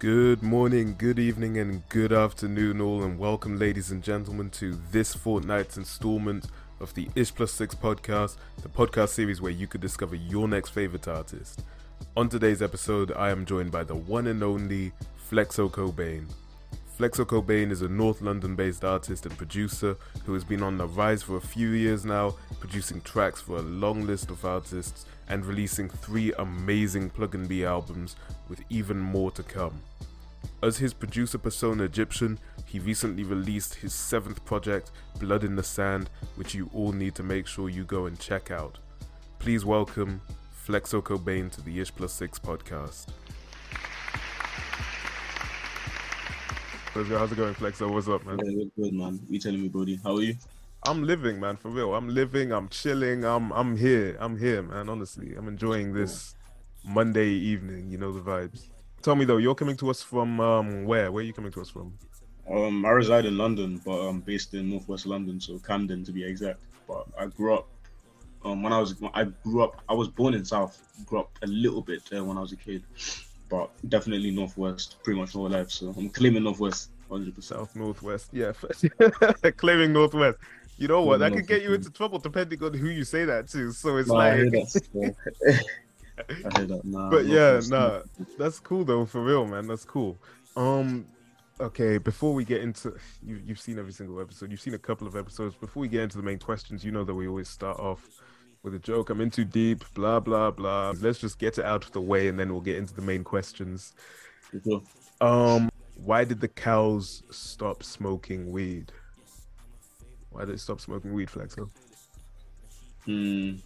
Good morning, good evening, and good afternoon, all, and welcome, ladies and gentlemen, to this fortnight's installment of the Ish Plus Six podcast, the podcast series where you could discover your next favorite artist. On today's episode, I am joined by the one and only Flexo Kobain. Flexo Kobain is a North London based artist and producer who has been on the rise for a few years now, producing tracks for a long list of artists and releasing three amazing Plug and B albums with even more to come. As his producer persona Egyptian, he recently released his seventh project, Blood in the Sand, which you all need to make sure you go and check out. Please welcome Flexo Kobain to the Ish Plus Six podcast. How's it going, Flexo? What's up, man? Yeah, good, man. You telling me, buddy? How are you? I'm living, man, for real. I'm living. I'm chilling. I'm I'm here. I'm here, man. Honestly, I'm enjoying this Monday evening. You know the vibes. Tell me though, you're coming to us from um where? Where are you coming to us from? Um, I reside in London, but I'm based in Northwest London, so Camden to be exact. But I grew up. Um, when I was, I grew up. I was born in South. Grew up a little bit there when I was a kid, but definitely Northwest, pretty much all life. So I'm claiming Northwest, hundred percent. South Northwest, yeah, claiming Northwest. You know what? That could get you into trouble depending on who you say that to. So it's like. Nah, but yeah, nah, that's cool though, for real, man. That's cool. Um, okay, before we get into you, you've seen every single episode. You've seen a couple of episodes. Before we get into the main questions, you know that we always start off with a joke. I'm in too deep. Blah blah blah. Let's just get it out of the way, and then we'll get into the main questions. Sure. Um, why did the cows stop smoking weed? Why did they stop smoking weed, Flexo? Hmm.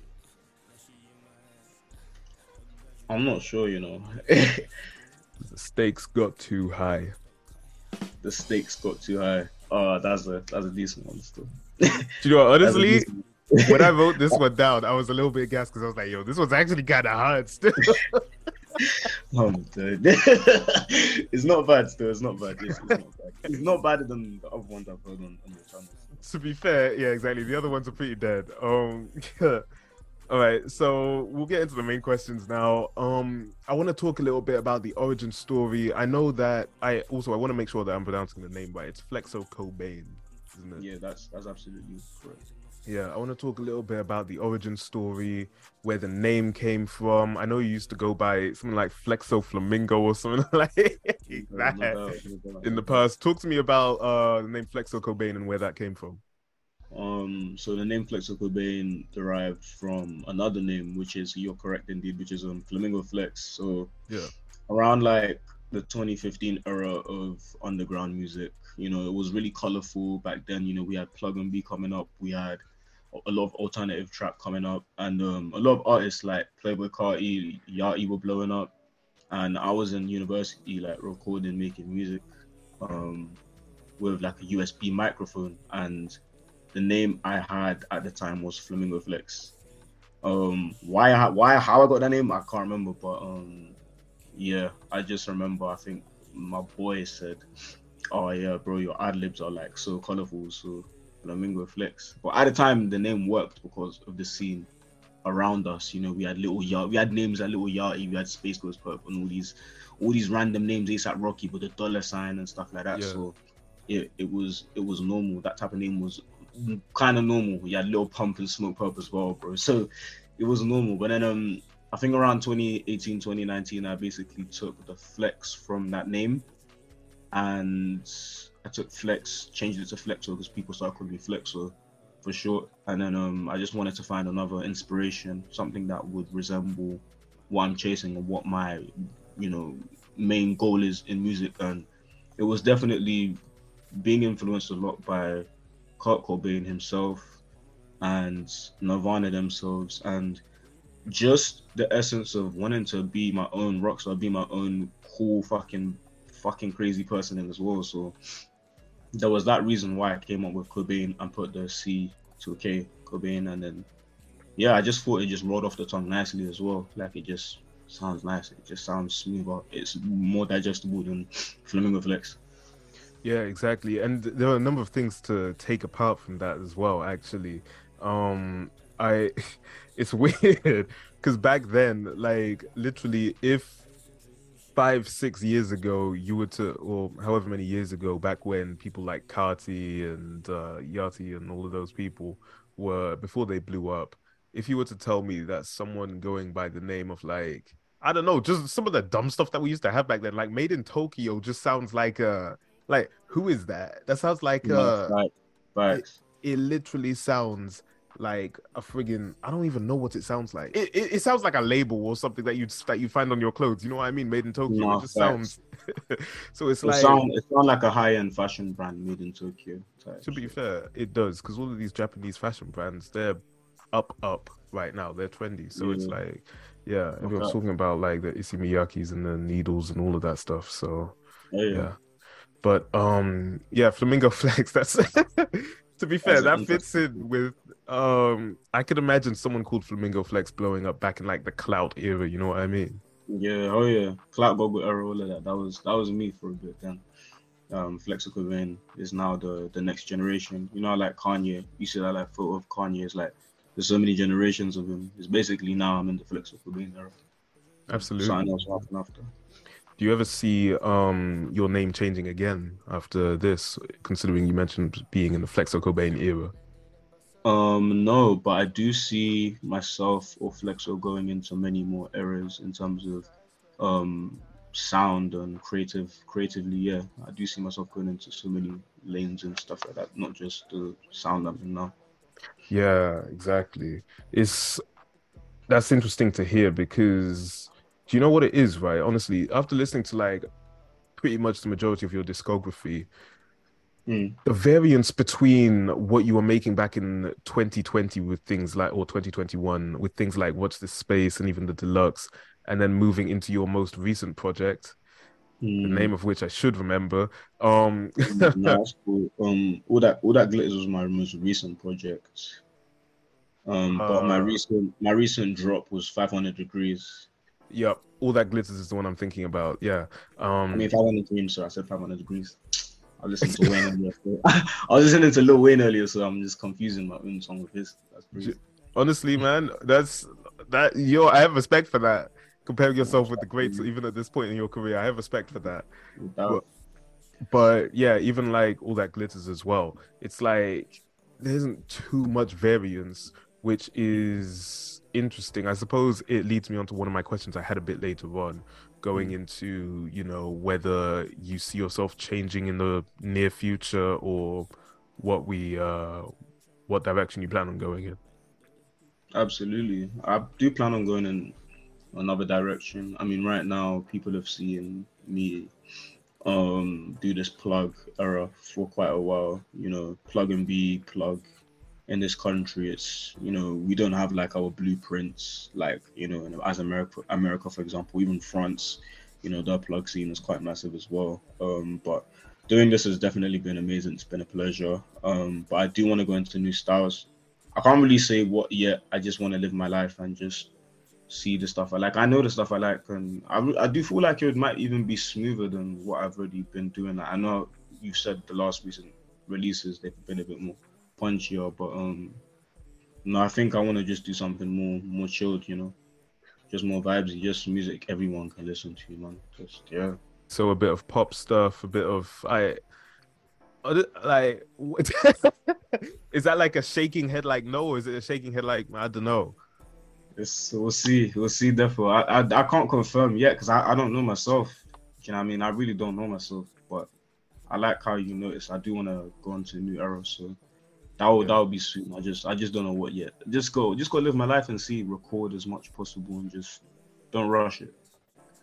I'm not sure, you know. the stakes got too high. The stakes got too high. Oh, that's a that's a decent one still. Do you know what, honestly? When I wrote this one down, I was a little bit gassed because I was like, "Yo, this one's actually kind of hard still." oh my god, it's not bad still. It's not bad. It's, it's, not bad. It's not than the other ones I've heard on, on the channel. To be fair, yeah, exactly. The other ones are pretty dead. Um, All right, so we'll get into the main questions now. Um, I want to talk a little bit about the origin story. I know that I also I want to make sure that I'm pronouncing the name right. It's Flexo Kobain, isn't it? Yeah, that's that's absolutely correct. Yeah, I want to talk a little bit about the origin story, where the name came from. I know you used to go by something like Flexo Flamingo or something like that in the past. Talk to me about uh, the name Flexo Kobain and where that came from. Um, so the name Flexo Kobain derived from another name, which is you're correct indeed, which is um Flamingo Flex. So yeah, around like the 2015 era of underground music, you know, it was really colorful back then. You know, we had Plug and B coming up, we had a lot of alternative trap coming up, and um, a lot of artists like Playboi Carti, Yachty were blowing up, and I was in university like recording, making music, um, with like a USB microphone. And the name I had at the time was Flamingo Flex. Um, why, why, how I got that name, I can't remember, but um, yeah, I just remember. I think my boy said, "Oh yeah, bro, your ad libs are like so colorful, so Flamingo Flex." But at the time, the name worked because of the scene around us. You know, we had little yard, we had names like Lil Yachty, we had SpaceGhostPurrp, and all these, all these random names, ASAP Rocky with a dollar sign and stuff like that. Yeah. So it, it was it was normal. That type of name was kind of normal. You had Lil Pump and Smokepurpp as well, bro. So it was normal. But then um I think around 2018, 2019, I basically took the flex from that name and I took flex, changed it to flexo because people started calling me flexo for short. And then um I just wanted to find another inspiration, something that would resemble what I'm chasing and what my, you know, main goal is in music. And it was definitely being influenced a lot by Kurt Cobain himself and Nirvana themselves, and just the essence of wanting to be my own rock star, be my own cool fucking fucking crazy person in this world. So there was that reason why I came up with Cobain and put the C to K Cobain, and then yeah, I just thought it just rolled off the tongue nicely as well. Like it just sounds nice. It just sounds smoother. It's more digestible than Flamingo Flex. Yeah, exactly. And there are a number of things to take apart from that as well, actually. Um I it's weird because back then, like literally if five, six years ago, you were to, or however many years ago, back when people like Carti and uh, Yachty and all of those people were before they blew up, if you were to tell me that someone going by the name of like I don't know, just some of the dumb stuff that we used to have back then, like Made in Tokyo, just sounds like uh like who is that? That sounds like uh, right, right. It, it literally sounds like a friggin' I don't even know what it sounds like. It, it, it, sounds like a label or something that you that you find on your clothes. You know what I mean? Made in Tokyo. No, it just sounds. so it's it like sound, it sounds like a high end fashion brand made in Tokyo. To be fair, it does because all of these Japanese fashion brands they're up up right now. They're trendy. So yeah. it's like, yeah, okay. talking about like the Issey Miyakes and the needles and all of that stuff. So yeah. yeah. But um, yeah, Flamingo Flex. That's to be fair, that fits in with um. I could imagine someone called Flamingo Flex blowing up back in like the clout era. You know what I mean? Yeah. Oh yeah. Clout Goggle era, all of that. That was that was me for a bit then. Um, Flex Kobain is now the the next generation. You know, like Kanye. You see that like photo of Kanye is like there's so many generations of him. It's basically now I'm in the Flex Kobain era. Absolutely. Something else after. Do you ever see um, your name changing again after this, considering you mentioned being in the Flexo Kobain era? Um, no, but I do see myself or Flexo going into many more eras in terms of um, sound and creative. Creatively, yeah, I do see myself going into so many lanes and stuff like that, not just the sound I'm in now. Yeah, exactly. It's that's interesting to hear because do you know what it is, right? Honestly, after listening to like pretty much the majority of your discography, mm. the variance between what you were making back in 2020 with things like, or 2021 with things like What's This Space and even the Deluxe, and then moving into your most recent project, mm. the name of which I should remember. Um, no, cool. um, all that all that glitters was my most recent project. Um, uh, but my uh. recent my recent drop was 500 degrees. Yep, all that glitters is the one I'm thinking about. Yeah. Um, I mean, if I want to dream, so I said 500 degrees. I listened to Wayne earlier. So. I was listening to Lil Wayne earlier, so I'm just confusing my own song with his. Honestly, man, that's that. Yo, I have respect for that. Comparing yourself with the greats, even at this point in your career, I have respect for that. But, but yeah, even like all that glitters as well. It's like there isn't too much variance, which is interesting. I suppose it leads me on to one of my questions I had a bit later on, going mm. into you know whether you see yourself changing in the near future or what we uh what direction you plan on going in. Absolutely, I do plan on going in another direction. I mean, right now people have seen me um do this plug era for quite a while. You know, plug and be plug in this country it's you know we don't have like our blueprints like you know as america america for example even france you know their plug scene is quite massive as well. Um but doing this has definitely been amazing. It's been a pleasure. Um but i do want to go into new styles. I can't really say what yet. I just want to live my life and just see the stuff i like. I know the stuff i like and i, I do feel like it might even be smoother than what i've already been doing. I know you said the last recent releases they've been a bit more punchier, but um, no, I think I want to just do something more more chilled, you know, just more vibes, just music everyone can listen to, man. Just yeah. So a bit of pop stuff, a bit of I like is that like a shaking head like no or is it a shaking head like i don't know? It's, we'll see we'll see therefore i i, I can't confirm yet because I, I don't know myself. You know what i mean? I really don't know myself but i like how you notice. I do want to go into a new era so that would yeah. that would be sweet. I just I just don't know what yet. Just go just go live my life and see record as much possible and just don't rush it.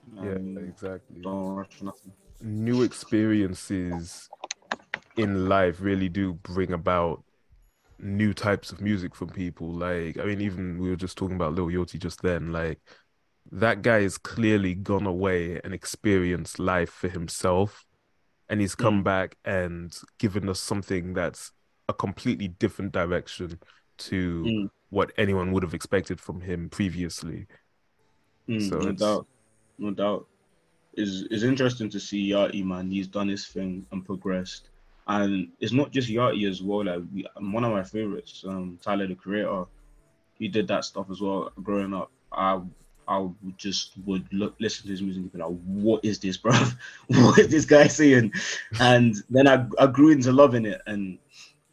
You know yeah, I mean? exactly. Don't rush nothing. New experiences in life really do bring about new types of music from people. Like I mean, even we were just talking about Lil Yachty just then. Like that guy has clearly gone away and experienced life for himself, and he's come mm. back and given us something that's a completely different direction to mm. what anyone would have expected from him previously. Mm, so no it's... doubt, no doubt. It's, it's interesting to see Yachty, man. He's done his thing and progressed. And it's not just Yachty as well. Like we, one of my favorites, um, Tyler the Creator, he did that stuff as well. Growing up, I I just would look listen to his music and be like, "What is this, bro? what is this guy saying?" And then I I grew into loving it, and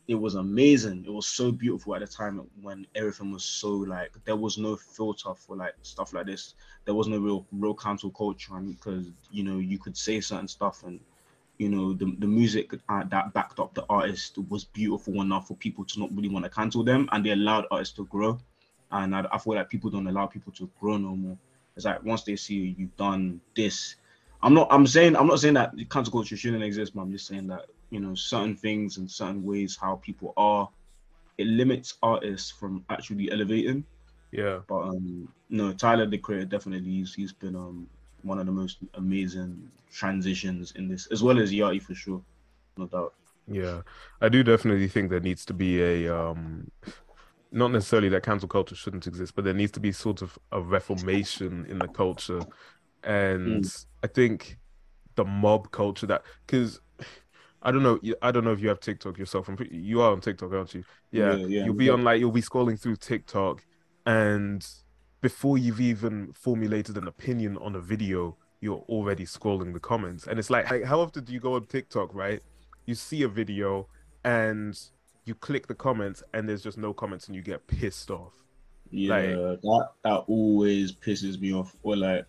it was amazing. It was so beautiful at the time when everything was so like there was no filter for like stuff like this. There was no real real cancel culture, because you know you could say certain stuff and you know the, the music uh, that backed up the artist was beautiful enough for people to not really want to cancel them and they allowed artists to grow and I, I feel like people don't allow people to grow no more it's like once they see you've done this i'm not i'm saying i'm not saying that cancel culture shouldn't exist but i'm just saying that you know certain things and certain ways how people are it limits artists from actually elevating yeah but um no tyler the creator definitely he's, he's been um one of the most amazing transitions in this, as well as Yachty for sure, no doubt. Yeah, I do definitely think there needs to be a um, not necessarily that cancel culture shouldn't exist, but there needs to be sort of a reformation in the culture, and mm. I think the mob culture that because. I don't know. I don't know if you have TikTok yourself. I'm pretty, you are on TikTok, aren't you? Yeah. yeah, yeah you'll be yeah. on like you'll be scrolling through TikTok, and before you've even formulated an opinion on a video, you're already scrolling the comments. And it's like, like how often do you go on TikTok, right? You see a video and you click the comments and there's just no comments and you get pissed off. Yeah, like, that that always pisses me off. Or like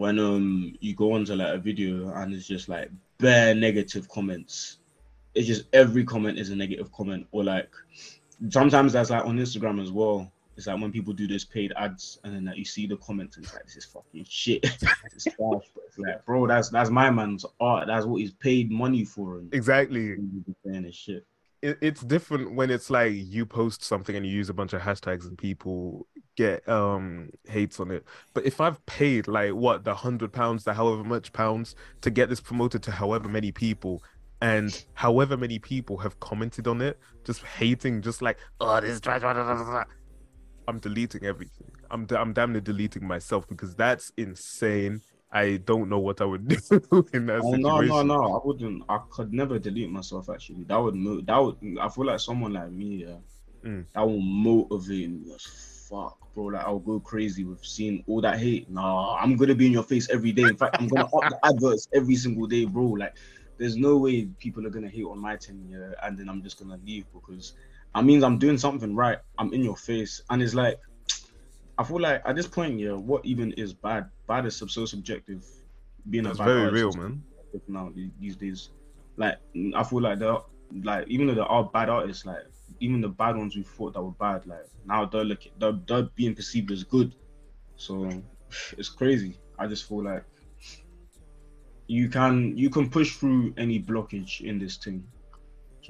when um you go onto like a video and it's just like bare negative comments. It's just every comment is a negative comment. Or like sometimes that's like on Instagram as well it's like when people do those paid ads and then like, you see the comments and it's like this is fucking shit. it's trash, it's like, bro, that's that's my man's art. That's what he's paid money for. And exactly. Saying shit. It, it's different when it's like you post something and you use a bunch of hashtags and people get um hates on it. But if I've paid like what the hundred pounds, the however much pounds to get this promoted to however many people, and however many people have commented on it, just hating, just like, oh, this is trash. I'm deleting everything. I'm I'm damn near deleting myself because that's insane. I don't know what I would do in that oh, situation. No, no, no. I wouldn't. I could never delete myself. Actually, that would move. That would. I feel like someone like me, yeah, mm. that will motivate me fuck, bro. Like I'll go crazy with seeing all that hate. Nah, I'm gonna be in your face every day. In fact, I'm gonna up the adverts every single day, bro. Like, there's no way people are gonna hate on my tenure, and then I'm just gonna leave because I means I'm doing something right. I'm in your face, and it's like I feel like at this point, yeah, what even is bad? Bad is so subjective. Being That's a bad very real, man. Now these days, like I feel like there, like even though there are bad artists, like even the bad ones we thought that were bad, like now they're looking, they're, they're being perceived as good. So it's crazy. I just feel like you can you can push through any blockage in this thing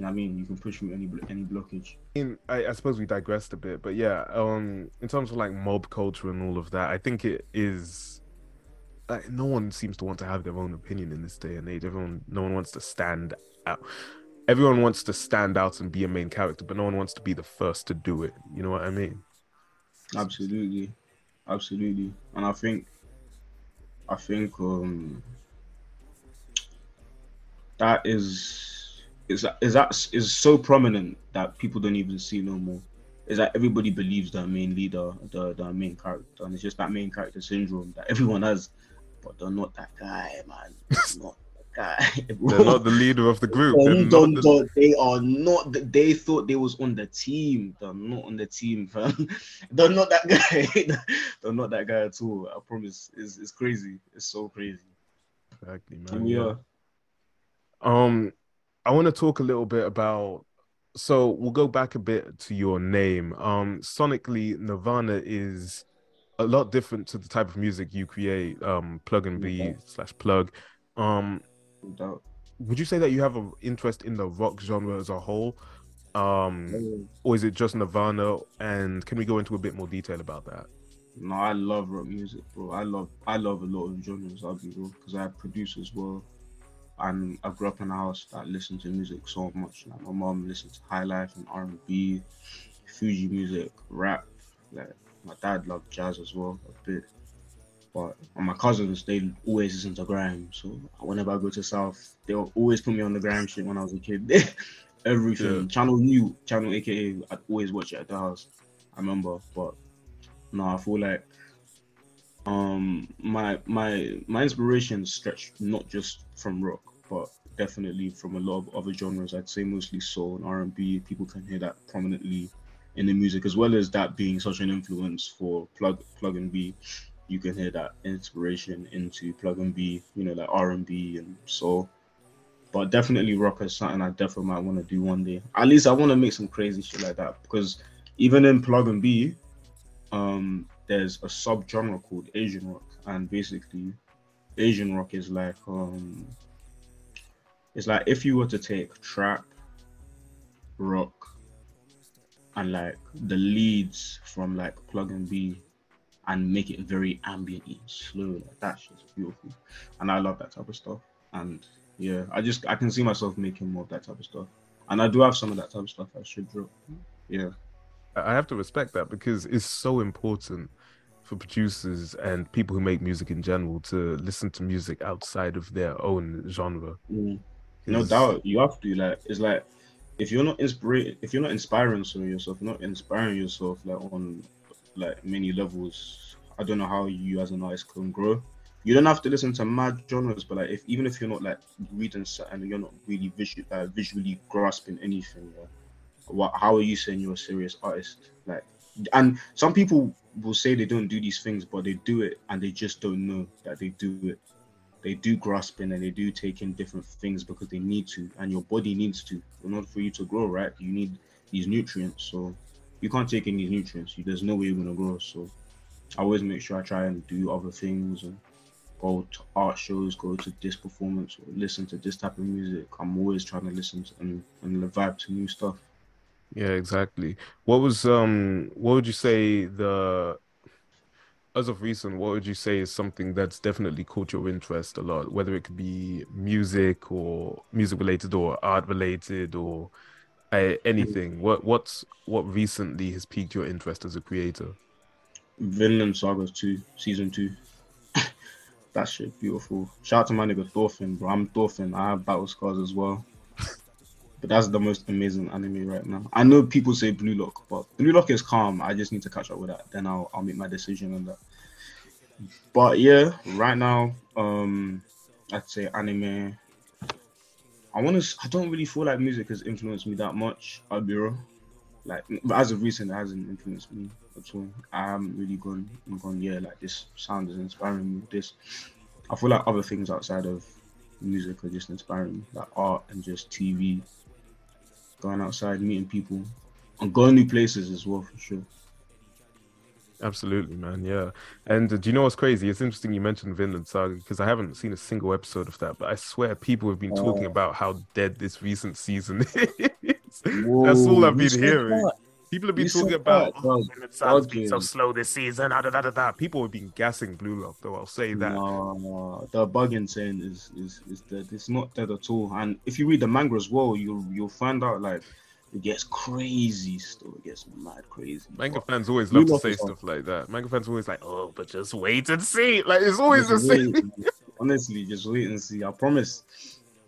you know what I mean? You can push through any any blockage. In, I, I, suppose we digressed a bit, but yeah, um, in terms of like mob culture and all of that, I think it is. Like, no one seems to want to have their own opinion in this day and age. Everyone, no one wants to stand out. Everyone wants to stand out and be a main character, but no one wants to be the first to do it. You know what I mean? Absolutely, absolutely, and I think, I think, um, that is is is that is so prominent that people don't even see no more. Is that everybody believes the main leader, the the main character, and it's just that main character syndrome that everyone has, but they're not that guy, man. Not guy. they're not the leader of the group. They're don't, the... they are not. They thought they was on the team. They're not on the team, fam. they're not that guy. they're not that guy at all. I promise. It's it's crazy. It's so crazy. Exactly, man. Yeah. Um, I want to talk a little bit about. So we'll go back a bit to your name. Um, sonically, Nirvana is a lot different to the type of music you create. Um, plug and B slash plug. Um, would you say that you have an interest in the rock genre as a whole, um, or is it just Nirvana? And can we go into a bit more detail about that? No, I love rock music, bro. I love I love a lot of genres. I'll be real because I produce as well and I grew up in a house that listened to music so much. Like my mom listened to high life and R and B, Fuji music, rap. Like my dad loved jazz as well a bit. But and my cousins, they always listen to grime. So whenever I go to South, they'll always put me on the grime shit when I was a kid. Everything. Yeah. Channel U, Channel AKA, I'd always watch it at the house. I remember. But no, I feel like um my my my inspiration stretch not just from rock but definitely from a lot of other genres i'd say mostly soul and r&b people can hear that prominently in the music as well as that being such an influence for plug plug and b you can hear that inspiration into plug and b you know like r&b and soul. But definitely rock is something i definitely might want to do one day. At least i want to make some crazy shit like that because even in plug and b um there's a subgenre called asian rock. And basically asian rock is like um it's like if you were to take trap rock and like the leads from like plug and b and make it very ambient and slow like that shit's beautiful and i love that type of stuff and yeah i just i can see myself making more of that type of stuff and i do have some of that type of stuff i should drop yeah I have to respect that because it's so important for producers and people who make music in general to listen to music outside of their own genre. Mm. No doubt, you have to like. It's like if you're not inspiring, if you're not inspiring yourself, not inspiring yourself like on like many levels. I don't know how you as an artist can grow. You don't have to listen to mad genres, but like if even if you're not like reading and you're not really uh, visually grasping anything, yeah, what how are you saying you're a serious artist? Like, and some people will say they don't do these things, but they do it and they just don't know that they do it. They do grasp in and they do take in different things because they need to, and your body needs to. In order for you to grow, right? You need these nutrients. So you can't take these nutrients. There's no way you're gonna grow. So I always make sure I try and do other things and go to art shows, go to this performance, or listen to this type of music. I'm always trying to listen to and, and vibe to new stuff. Yeah, exactly. What was um what would you say the as of recent, what would you say is something that's definitely caught your interest a lot, whether it could be music or music related or art related or uh, anything? What what's what recently has piqued your interest as a creator? Vinland Saga 2, season 2. that shit beautiful. Shout out to my nigga Thorfinn, bro. I'm Thorfinn. I have battle scars as well. But that's the most amazing anime right now. I know people say Blue Lock, but Blue Lock is calm. I just need to catch up with that. Then I'll I'll make my decision on that. But yeah, right now, um, I'd say anime. I want to. I don't really feel like music has influenced me that much. I'll be real. Like, as of recent, it hasn't influenced me at all. I haven't really gone and gone. Yeah, like this sound is inspiring me. This, I feel like other things outside of music are just inspiring me, like art and just TV going outside, meeting people, and going new places as well for sure. Absolutely, man. Yeah. And uh, do you know what's crazy? It's interesting you mentioned Vinland Saga because I haven't seen a single episode of that, but I swear people have been oh. talking about how dead this recent season is. Whoa, That's all I've been hearing. That? People have been you talking about oh, Vinland Saga's been so slow this season. Da, da, da, da, People have been gassing Blue Lock, though. I'll say that. No, no. The bugging saying is is is dead. It's not dead at all. And if you read the manga as well, you'll you'll find out like it gets crazy still. It gets mad crazy. Manga fans always love to say stuff like that. Manga fans always like, oh, but just wait and see. Like it's always just the same. Honestly, just wait and see. I promise.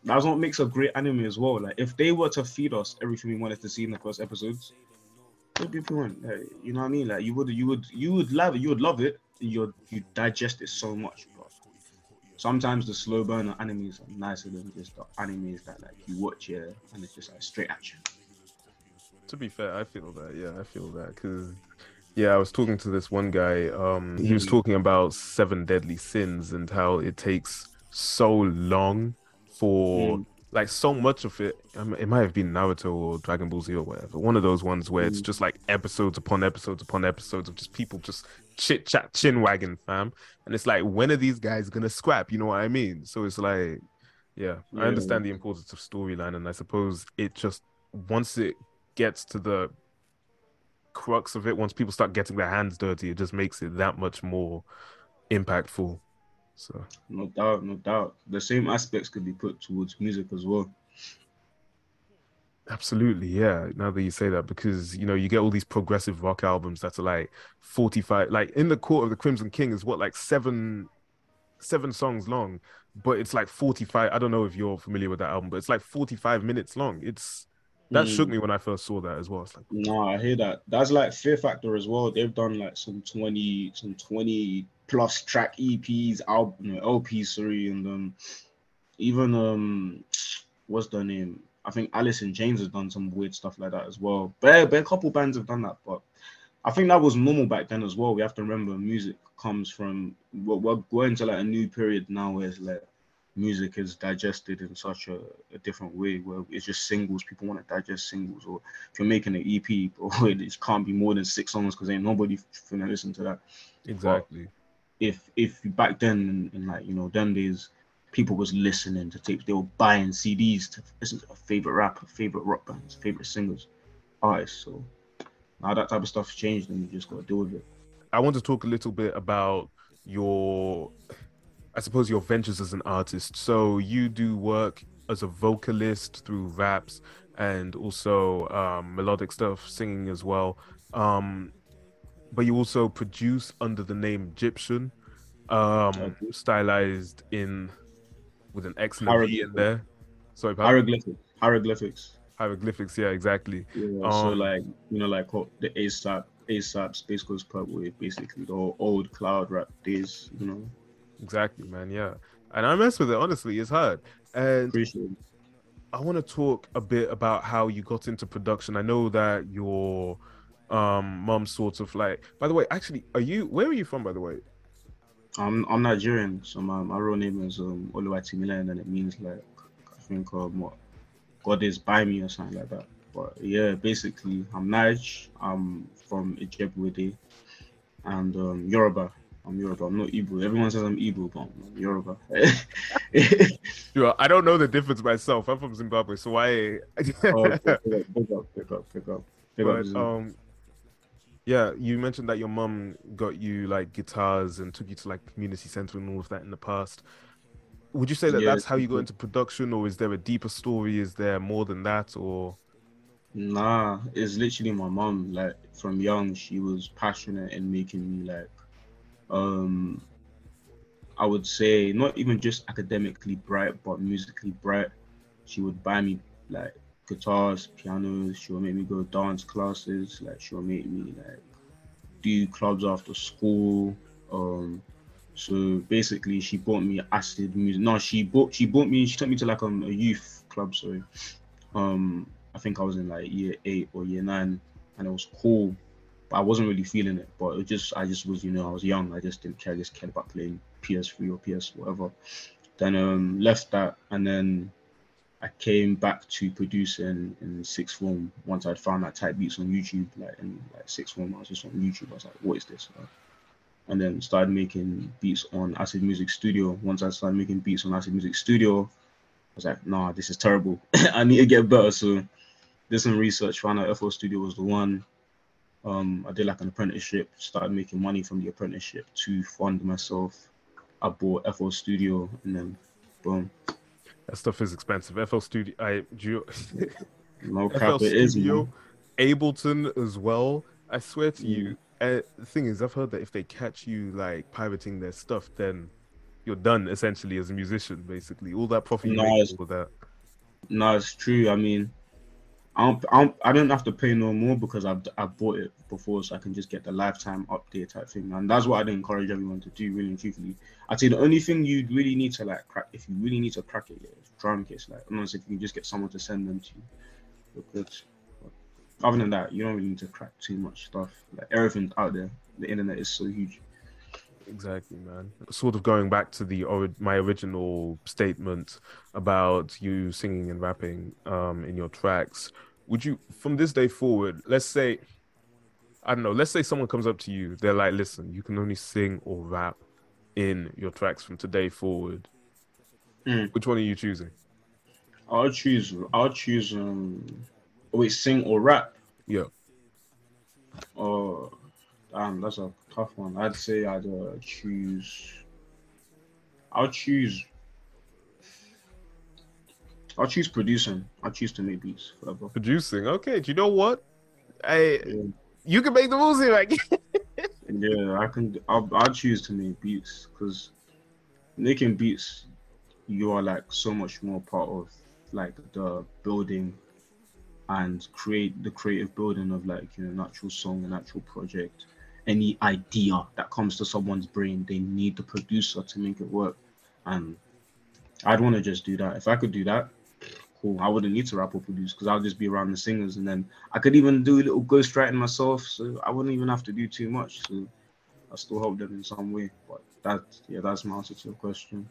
That's what makes a great anime as well. Like if they were to feed us everything we wanted to see in the first episodes, it'd be fun. Like, you know what I mean? Like you would, you would, you would love it. You would love it. You you digest it so much. But sometimes the slow burner animes are nicer than just the animes that like you watch here and it's just like straight action to be fair, I feel that. Yeah, I feel that because yeah, I was talking to this one guy. Um, he was mm. talking about seven deadly sins and how it takes so long for mm. like so much of it. Um, it might have been Naruto or Dragon Ball Z or whatever. One of those ones where mm. it's just like episodes upon episodes upon episodes of just people just chit chat, chin wagging, fam. And it's like, when are these guys gonna scrap? You know what I mean? So it's like, yeah, yeah. I understand the importance of storyline, and I suppose it just once it gets to the crux of it, once people start getting their hands dirty, it just makes it that much more impactful. So no doubt, no doubt. The same aspects could be put towards music as well. Absolutely, yeah. Now that you say that, because you know, you get all these progressive rock albums that are like 45 like in the court of the Crimson King is what like seven seven songs long, but it's like 45. I don't know if you're familiar with that album, but it's like 45 minutes long. It's that mm. shook me when I first saw that as well. It's like, no, I hear that. That's like Fear Factor as well. They've done like some twenty, some twenty plus track EPs, album, you know, LPs, sorry, and um, even um, what's the name? I think Alice in Chains has done some weird stuff like that as well. But, but a couple bands have done that, but I think that was normal back then as well. We have to remember music comes from we're, we're going to like a new period now where it's like music is digested in such a, a, different way where it's just singles. People want to digest singles, or if you're making an EP, or it can't be more than six songs because ain't nobody finna listen to that. Exactly. But if if back then in, in like you know them days, people was listening to tapes, they were buying CDs to listen to a favorite rapper, favorite rock bands, favorite singers, artists. So now that type of stuff changed, and you just got to deal with it. I want to talk a little bit about your I suppose your ventures as an artist. So you do work as a vocalist through raps and also um, melodic stuff, singing as well. Um, but you also produce under the name Egyptian, um, stylized in with an X and a V in there. Sorry, hieroglyphics. Hieroglyphics. Hieroglyphics. Yeah, exactly. Yeah, so um, like you know, like the ASAP, ASAP Space Coast with basically the old cloud rap days. You know. Exactly, man. Yeah, and I mess with it. Honestly, it's hard. And. I want to talk a bit about how you got into production. I know that your um mom sort of like. By the way, actually, are you? Where are you from? By the way. I'm I'm Nigerian, so my, my real name is um Oluwatimileyin, and it means like I think um what God is by me or something like that. But yeah, basically I'm Nige. I'm from Ijebu and um, Yoruba. I'm Yoruba. I'm not Igbo. Everyone says I'm Igbo, but I'm Yoruba. Sure, I don't know the difference myself. I'm from Zimbabwe, so why? oh, pick up, pick up, pick up, pick up. Pick but, up um, yeah, you mentioned that your mum got you like guitars and took you to like community center and all of that in the past. Would you say that yeah, that's how you got into production, or is there a deeper story? Is there more than that, or? Nah, it's literally my mom. Like from young, she was passionate in making me like um, I would say not even just academically bright, but musically bright. She would buy me like guitars, pianos. She would make me go dance classes. Like she would make me like do clubs after school. Um, so basically, she bought me acid music. No, she bought she bought me. She took me to like um, a youth club. Sorry, um, I think I was in like year eight or year nine, and it was cool. I wasn't really feeling it, but it just I just was you know I was young. I just didn't care. I just cared about playing PS3 or PS whatever. Then um left that and then I came back to producing in sixth form once I'd found that type beats on YouTube. Like in like sixth form, I was just on YouTube. I was like, what is this? And then started making beats on Acid Music Studio. Once I started making beats on Acid Music Studio, I was like, nah, this is terrible. I need to get better. So did some research, found out FL Studio was the one. Um, I did like an apprenticeship, started making money from the apprenticeship to fund myself. I bought FL Studio and then boom. That stuff is expensive. FL Studio, I do. no cap, FL it Studio, is, Ableton as well. I swear to mm. you. Uh, the thing is, I've heard that if they catch you like pirating their stuff, then you're done essentially as a musician. Basically, all that profit you no, make, all that. No, it's true. I mean, I don't, I don't, I don't have to pay no more because I've, I bought it before, so I can just get the lifetime update type thing. And that's what I'd encourage everyone to do, really and truthfully. I'd say the only thing you really need to like crack, if you really need to crack it, yeah, is drum kits. Like, unless if you can just get someone to send them to you, because other than that, you don't really need to crack too much stuff. Like everything's out there. The internet is so huge. Exactly, man. Sort of going back to the or- my original statement about you singing and rapping um, in your tracks. Would you, from this day forward, let's say, I don't know, let's say someone comes up to you, they're like, "Listen, you can only sing or rap in your tracks from today forward." Mm. Which one are you choosing? I'll choose. I'll choose. Um, wait, sing or rap? Yeah. Oh, damn, that's a tough one. I'd say I'd uh, choose. I'll choose. I'll choose producing. I'll choose to make beats forever. Producing, okay. Do you know what? I yeah. you can make the music, like. yeah, I can. I'll, I'll choose to make beats because making beats, you are like so much more part of like the building and create the creative building of like you know natural song, an actual project any idea that comes to someone's brain, they need the producer to make it work. And I'd want to just do that. If I could do that, cool. I wouldn't need to rap or produce because I'll just be around the singers, and then I could even do a little ghostwriting myself, so I wouldn't even have to do too much. So I still help them in some way. But that, yeah, that's my answer to your question.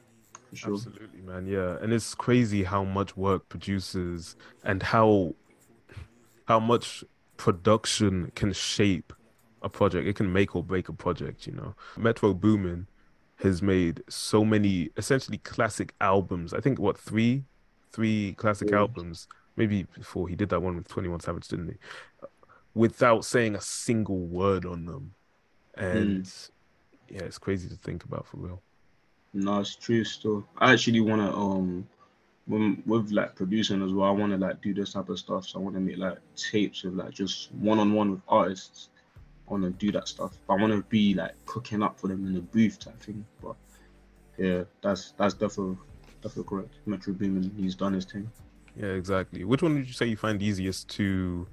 Sure. Absolutely, man. Yeah, and it's crazy how much work producers and how how much production can shape a project. It can make or break a project. You know, Metro Boomin has made so many essentially classic albums. I think what three, three classic yeah. albums. Maybe before he did that one with Twenty One Savage, didn't he? Without saying a single word on them, and mm. yeah, it's crazy to think about for real. No, it's true. Still, I actually want to um, when, with like producing as well. I want to like do this type of stuff. So I want to make like tapes with like just one on one with artists want to do that stuff. But I want to be like cooking up for them in the booth type thing. But yeah, that's that's definitely definitely correct. Metro Boomin, he's done his thing. Yeah, exactly. Which one would you say you find easiest to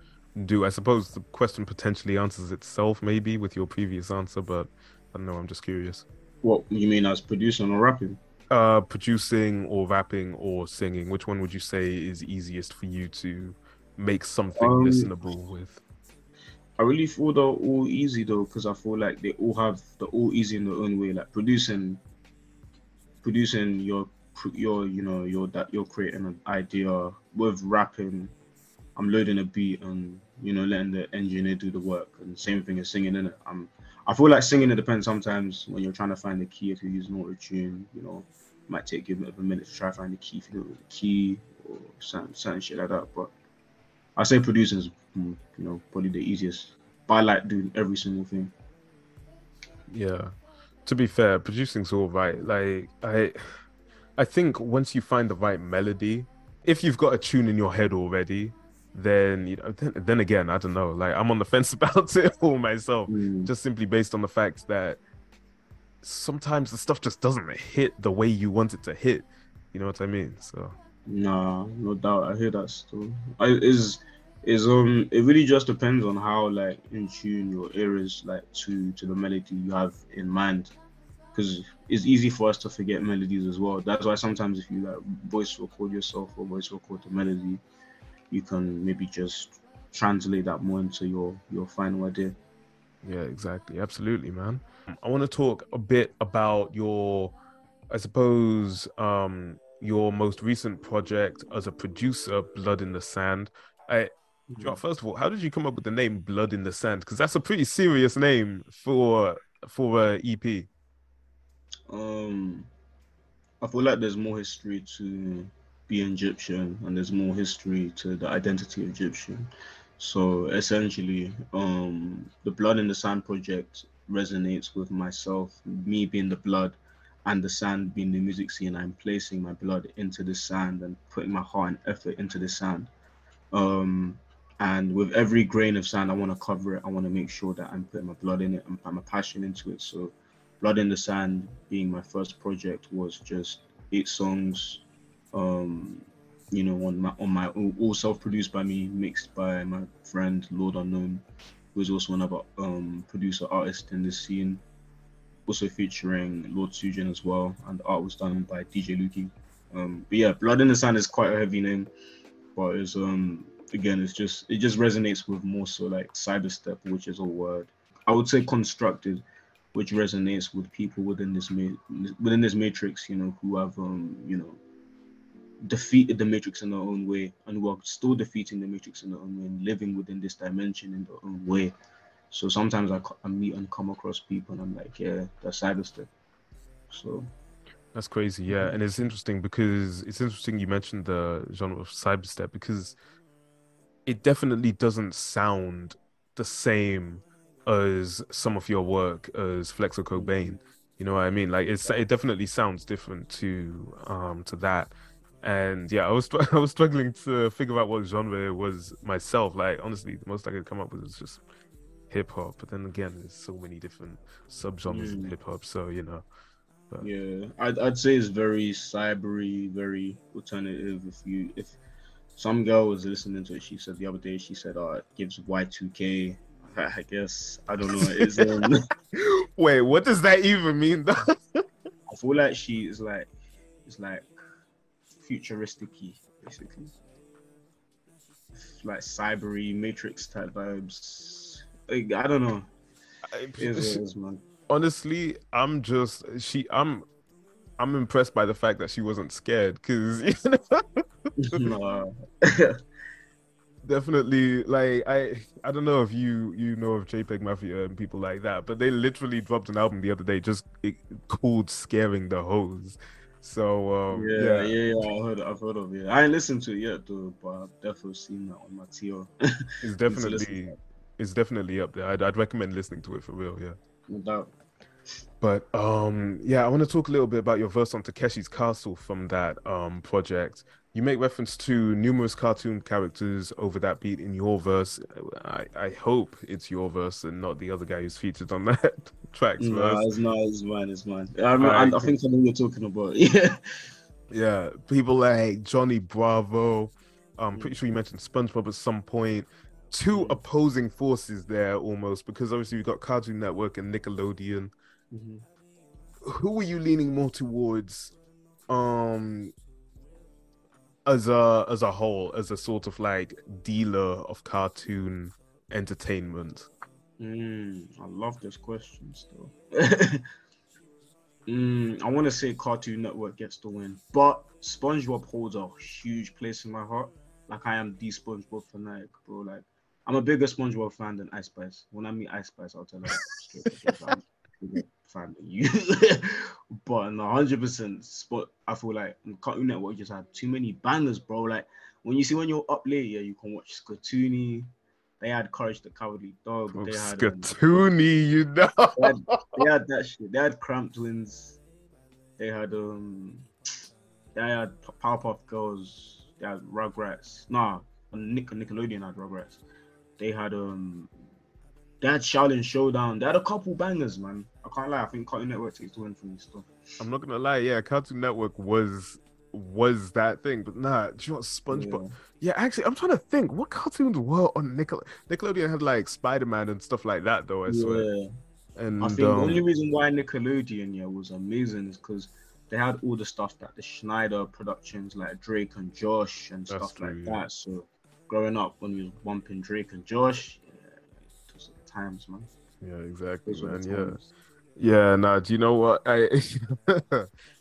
do? I suppose the question potentially answers itself, maybe with your previous answer, but I don't know. I'm just curious. What you mean as producing or rapping? Uh, producing or rapping or singing. Which one would you say is easiest for you to make something um, listenable with? I really feel they're all easy though, because I feel like they all have they're all easy in their own way. Like producing, producing your your you know your that you're creating an idea with rapping. I'm loading a beat and you know letting the engineer do the work, and same thing as singing in it. I'm I feel like singing it depends sometimes when you're trying to find the key. If you're using auto tune, you know, might take you a bit of a minute to try to find the key if you don't know the key or certain, certain shit like that. But I say producing you know probably the easiest. But I like doing every single thing. Yeah. To be fair, producing's all right. Like I I think once you find the right melody, if you've got a tune in your head already, then you know then, then again, I don't know. Like I'm on the fence about it all myself. Mm. Just simply based on the fact that sometimes the stuff just doesn't hit the way you want it to hit. You know what I mean? So Nah, no doubt. I hear that still. I is is um it really just depends on how like in tune your ear is like to to the melody you have in mind. Because it's easy for us to forget melodies as well. That's why sometimes if you like voice record yourself or voice record the melody, you can maybe just translate that more into your your final idea. Yeah, exactly. Absolutely, man. I want to talk a bit about your I suppose um your most recent project as a producer, Blood in the Sand. I, mm-hmm. first of all, how did you come up with the name Blood in the Sand? Because that's a pretty serious name for for a EP. Um, I feel like there's more history to being Egyptian, and there's more history to the identity of Egyptian. So essentially, um, the Blood in the Sand project resonates with myself, me being the blood and the sand being the music scene, I'm placing my blood into the sand and putting my heart and effort into the sand. Um, and with every grain of sand, I want to cover it. I want to make sure that I'm putting my blood in it and my passion into it. So, Blood in the Sand being my first project was just eight songs, um, you know, on my on my all self-produced by me, mixed by my friend Lord Unknown, who is also another um, producer artist in this scene also featuring Lord Sujin as well, and the art was done by DJ Luki. Um, but yeah, Blood in the Sand is quite a heavy name, but it's um again it's just it just resonates with more so like Cyberstep, which is a word I would say constructed, which resonates with people within this ma- within this matrix, you know, who have um you know defeated the matrix in their own way and who are still defeating the matrix in their own way and living within this dimension in their own way. So sometimes I, I meet and come across people and I'm like, yeah, that's cyberstep. So that's crazy, yeah. And it's interesting because it's interesting you mentioned the genre of cyberstep because it definitely doesn't sound the same as some of your work as Flexo Kobain. You know what I mean? Like it's it definitely sounds different to um to that. And yeah, I was I was struggling to figure out what genre it was myself. Like honestly, the most I could come up with is just hip hop, but then again, there's so many different subgenres mm. in hip hop. So you know. But... Yeah, I'd I'd say it's very cybery, very alternative. If you if some girl was listening to it, she said the other day she said, uh, it gives Y2K." I guess I don't know. It's um, Wait, what does that even mean? though? I feel like she is like it's like futuristic basically. Like cybery, matrix type vibes. Like, I don't know. It is what it is, man. Honestly, I'm just she. I'm I'm impressed by the fact that she wasn't scared because you know, Nah. definitely like I I don't know if you you know of JPEG Mafia and people like that, but they literally dropped an album the other day just it, called "Scaring the Hoes." So um, yeah, yeah, yeah, yeah, I heard, I've heard of it. I ain't listened to it yet, though, but I've definitely seen that on my TO. it's definitely it's definitely up there. I'd, I'd recommend listening to it for real. Yeah. No doubt. But um, yeah, I want to talk a little bit about your verse on Takeshi's Castle from that um project. You make reference to numerous cartoon characters over that beat in your verse. I, I hope it's your verse and not the other guy who's featured on that track's No, verse. it's not. It's mine. It's mine. I, I, I think I know you're talking about. Yeah. Yeah, people like Johnny Bravo. I'm pretty sure you mentioned SpongeBob at some point. Two Mm. opposing forces there almost because obviously we've got Cartoon Network and Nickelodeon. Mhm. who were you leaning more towards um as a as a whole as a sort of like dealer of cartoon entertainment Mm, I love this question still. mm, I want to say Cartoon Network gets the win, but SpongeBob holds a huge place in my heart. Like I am the SpongeBob fanatic, bro. Like I'm a bigger SpongeBob fan than Ice Spice. When I meet Ice Spice, I'll tell her straight up, like, a fan you. but hundred percent. Spot. I feel like Cartoon Network just had too many bangers, bro. Like when you see when you're up late, yeah, you can watch Skatoony. They had Courage the Cowardly Dog. oh, They had, um, you know they had, they had that shit. They had Cramp Twins. They had um, they had Powerpuff Girls. They had Rugrats. Nah, Nick Nickelodeon had Rugrats. They had um, they had Xiaolin Showdown. They had a couple bangers, man. I can't lie. I think Cartoon Network takes the win from this stuff. i'm not gonna lie yeah cartoon network was was that thing but nah do you know spongebob yeah, actually i'm trying to think what cartoons were on Nickel- nickelodeon had like spider-man and stuff like that though i Yeah. swear and I think the um, only reason why Nickelodeon yeah was amazing is because they had all the stuff that the Schneider productions like Drake and Josh and stuff true, like yeah. that. So growing up when we was bumping Drake and Josh, times, man. yeah exactly Those man yeah. Yeah, nah, do you know what? I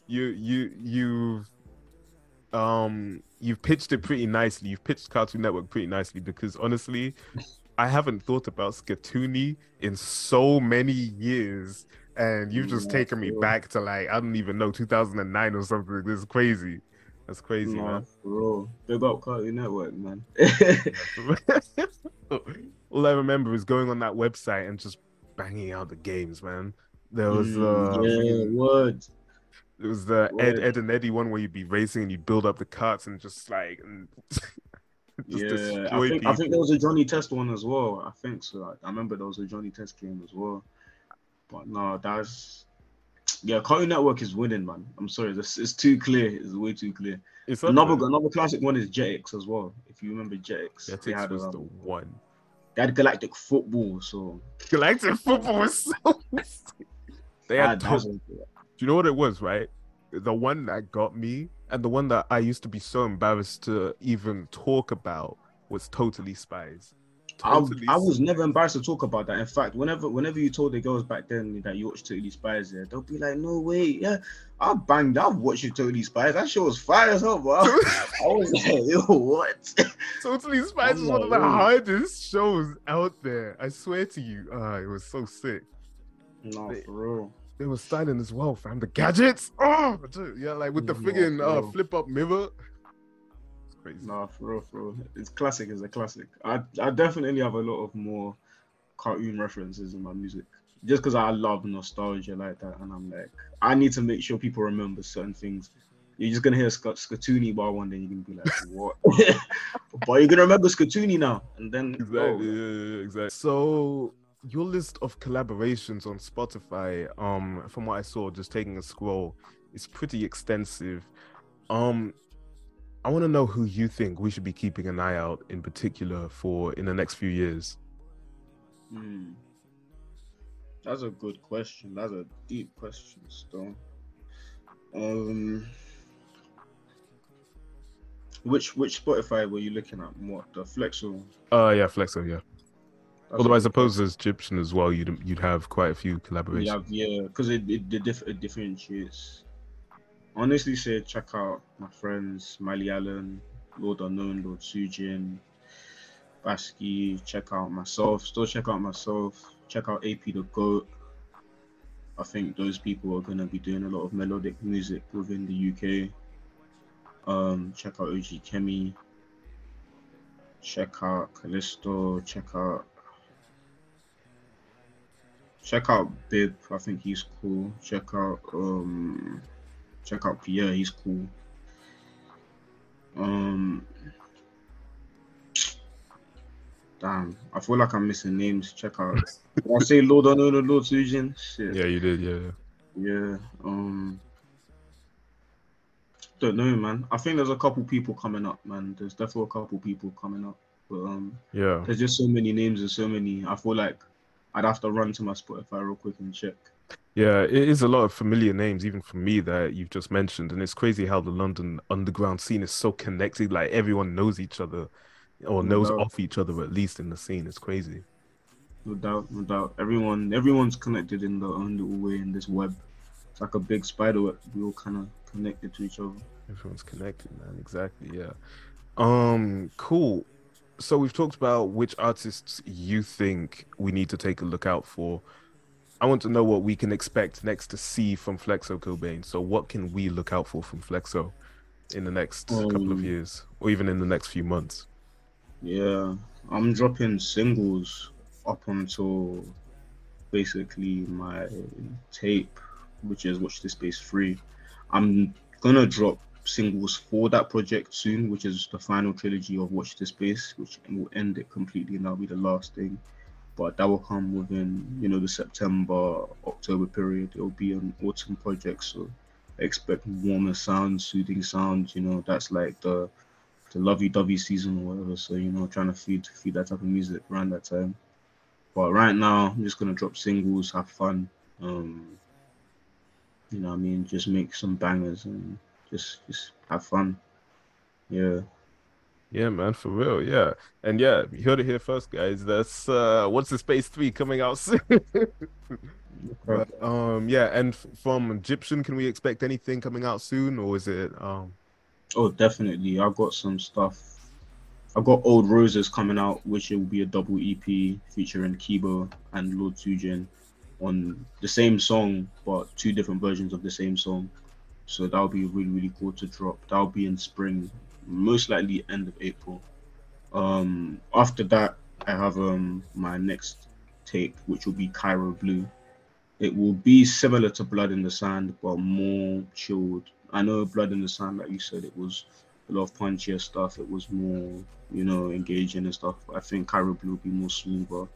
you you you've um you've pitched it pretty nicely. You've pitched Cartoon Network pretty nicely because honestly, I haven't thought about Skatoony in so many years. And you've just Yeah, taken me back to like, I don't even know, 2009 or something. This is crazy. That's crazy, Nah, man. for real. Big up Cartoon Network, man. All I remember is going on that website and just banging out the games, man. There was Mm, uh, yeah, word. It was the Ed, Word. Ed and Eddie one where you'd be racing and you'd build up the carts and just like and just Yeah, destroy I think, I think there was a Johnny Test one as well. I think so. I, I remember there was a Johnny Test game as well. But no, that's yeah. Cartoon Network is winning, man. I'm sorry, this it's too clear. It's way too clear. It's Another another classic one is Jetix as well. If you remember Jetix, they Jetix had was um, the one. they had Galactic Football. So Galactic football was so. they had. that- that Top, was- do you know what it was? Right, the one that got me and the one that I used to be so embarrassed to even talk about was Totally Spies. I, I was never embarrassed to talk about that. In fact, whenever whenever you told the girls back then that you watched Totally Spies, yeah, they'll be like, "No way, yeah, I banged, I've watched you Totally Spies. That show was fire as hell, bro." I was like, "Yo, what?" Totally Spies I'm is one of the hardest shows out there. I swear to you. Ah, it was so sick. no, They- for real. They were styling as well, fam. The gadgets. Oh, dude, yeah, like with the Yeah, friggin' uh, flip up mirror. It's crazy. No, for real, for real. It's classic. It's a classic. I I definitely have a lot of more cartoon references in my music, just because I love nostalgia like that, and I'm like, I need to make sure people remember certain things. You're just gonna hear Sc- Skatoony bar one day, you're gonna be like, what? but you're gonna remember Skatoony now, and then Exactly. oh, yeah, yeah, yeah, exactly. So your list of collaborations on Spotify, um, from what I saw, just taking a scroll, is pretty extensive. Um, I want to know who you think we should be keeping an eye out in particular for in the next few years. Hmm. That's a good question. That's a deep question, still. Um, which which Spotify were you looking at more? The Flexo. Uh, yeah, Flexo, yeah. Although I suppose as GYPTXVN as well, you'd you'd have quite a few collaborations. Yeah, yeah, because it it, it, diff- it differentiates. Honestly, say check out my friends Miley Allen, Lord Unknown, Lord Sujin, Basky. Check out myself. Still check out myself. Check out AP the Goat. I think those people are gonna be doing a lot of melodic music within the UK. Um, check out OG Kemi. Check out Callisto. Check out check out Bib. I think he's cool. Check out um check out Pierre, he's cool. Um Damn, I feel like I'm missing names. Check out. I say Lord I know the Lord Sujin. Shit. Yeah, you did. Yeah. Yeah. Um. Don't know, man. I think there's a couple people coming up, man. There's definitely a couple people coming up, but um, Yeah. there's just so many names and so many. I feel like I'd have to run to my Spotify real quick and check. Yeah, it is a lot of familiar names, even for me, that you've just mentioned. And it's crazy how the London underground scene is so connected. Like everyone knows each other or No knows doubt. of each other, at least in the scene. It's crazy. No doubt, no doubt. Everyone, everyone's connected in their own little way in this web. It's like a big spider web. We all kind of connected to each other. Everyone's connected, man. Exactly. Yeah. Um, cool. So we've talked about which artists you think we need to take a look out for. I want to know what we can expect next to see from Flexo Kobain. So what can we look out for from Flexo in the next couple of Um, years, or even in the next few months? Yeah, I'm dropping singles up until basically my tape, which is Watch This Space 3. I'm gonna drop singles for that project soon, which is the final trilogy of Watch This Space, which will end it completely and that'll be the last thing. But that will come within, you know, the September, October period. It'll be an autumn project, so expect warmer sounds, soothing sounds, you know, that's like the the lovey-dovey season or whatever. So you know, trying to feed feed that type of music around that time. But right now, I'm just gonna drop singles, have fun. Um, you know, I mean, just make some bangers and just just have fun. Yeah, Yeah, man, for real. Yeah. And yeah, you heard it here first, guys. That's uh Watch This Space three coming out soon. But, um yeah, and f- from GYPTXVN, can we expect anything coming out soon, or is it um Oh, definitely. I've got some stuff. I've got Old Roses coming out, which it will be a double EP featuring Kibo and Lord Sujin on the same song, but two different versions of the same song. So that'll be really, really cool to drop. That'll be in spring, most likely end of April. Um, after that, I have um my next tape, which will be Cairo Blue. It will be similar to Blood in the Sand, but more chilled. I know Blood in the Sand, like you said, it was a lot of punchier stuff. It was more, you know, engaging and stuff. I think Cairo Blue will be more smoother.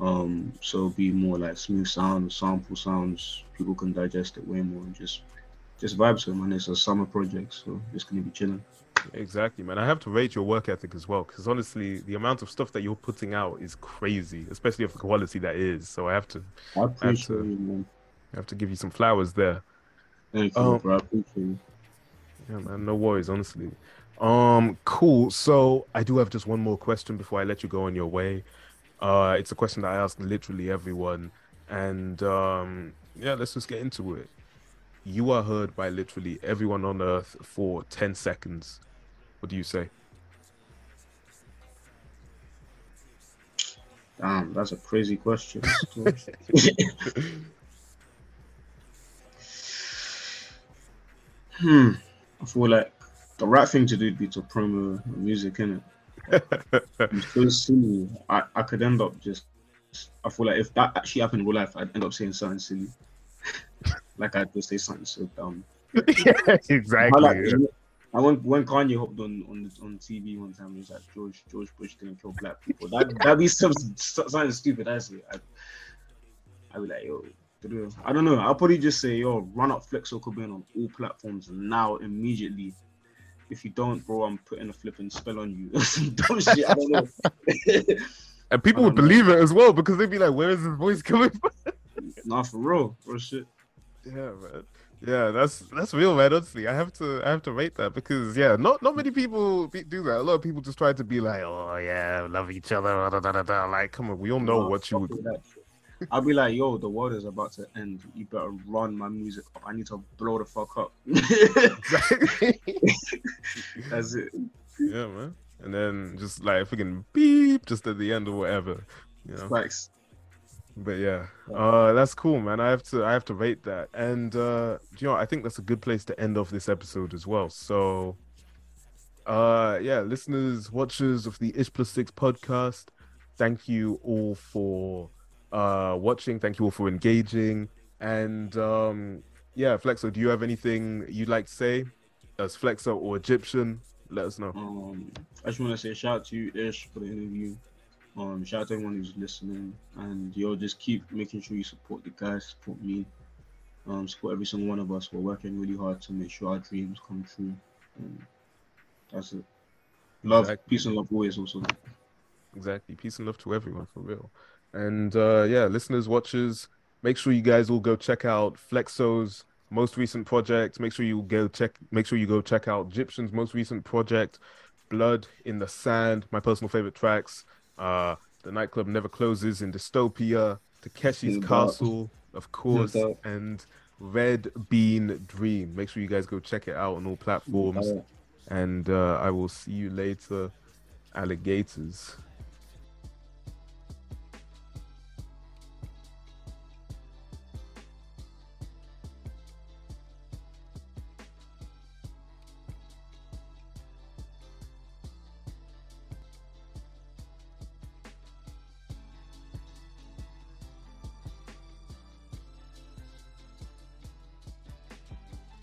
Um, so it'll be more like smooth sound, sample sounds. People can digest it way more and just just vibe to it, man. It's a summer project, so it's gonna be chilling. exactly, man? I have to rate your work ethic as well, because honestly, the amount of stuff that you're putting out is crazy, especially of the quality that is. So I have to I appreciate to- you. I have to give you some flowers there. Thank you, Um, bro. I appreciate you. Yeah, man, no worries, honestly. Um, cool. So I do have just one more question before I let you go on your way. Uh, it's a question that I ask literally everyone, and um, yeah, let's just get into it. You are heard by literally everyone on Earth for ten seconds. What do you say? Damn, that's a crazy question. hmm. I feel like the right thing to do would be to promo music, innit? It's so silly. I, I could end up just. I feel like if that actually happened in real life, I'd end up saying something silly. Like I'd just say something so dumb. yeah, exactly. like, I when when Kanye hopped on on on TV one time, he was like George George Bush didn't kill black people. That that'd be some, something stupid. I say. I I be like yo. I don't know. I'll probably just say, yo, run up Flexo Kobain on all platforms now, immediately. If you don't, bro, I'm putting a flipping spell on you. Dumb shit. I don't know. and people would know. believe it as well because they'd be like, "Where is this voice coming from?" Not for real, real shit. Yeah, man. Yeah, that's that's real, man. Honestly, I have to I have to rate that because yeah, not not many people be, do that. A lot of people just try to be like, "Oh yeah, love each other." Da, da, da, da. Like, come on, we all know Nah, what you would. with that shit. I'll be like, yo, the world is about to end. You better run my music up. I need to blow the fuck up. That's it. yeah, man. And then just like freaking beep just at the end or whatever, you know. Facts. But yeah, uh, that's cool, man. I have to I have to rate that, and uh, you know, I think that's a good place to end off this episode as well. So, uh, yeah, listeners, watchers of the Ish Plus Six podcast, thank you all for uh watching. Thank you all for engaging, and um, yeah, Flexo, do you have anything you'd like to say as Flexo or GYPTXVN? Let us know. Um, I just want to say shout out to you, Ish, for the interview. Um, shout out to everyone who's listening, and yo, just keep making sure you support the guys, support me, um, support every single one of us. We're working really hard to make sure our dreams come true. And that's it. Love, Exactly. peace, and love always. Also, Exactly. Peace and love to everyone for real. And uh yeah, listeners, watchers, make sure you guys all go check out Flexo's most recent project. Make sure you go check make sure you go check out GYPTXVN's most recent project, Blood in the Sand, my personal favorite tracks. Uh The Nightclub Never Closes in Dystopia, Takeshi's. Castle, of course, and Red Bean Dream. Make sure you guys go check it out on all platforms. And uh, I will see you later, alligators.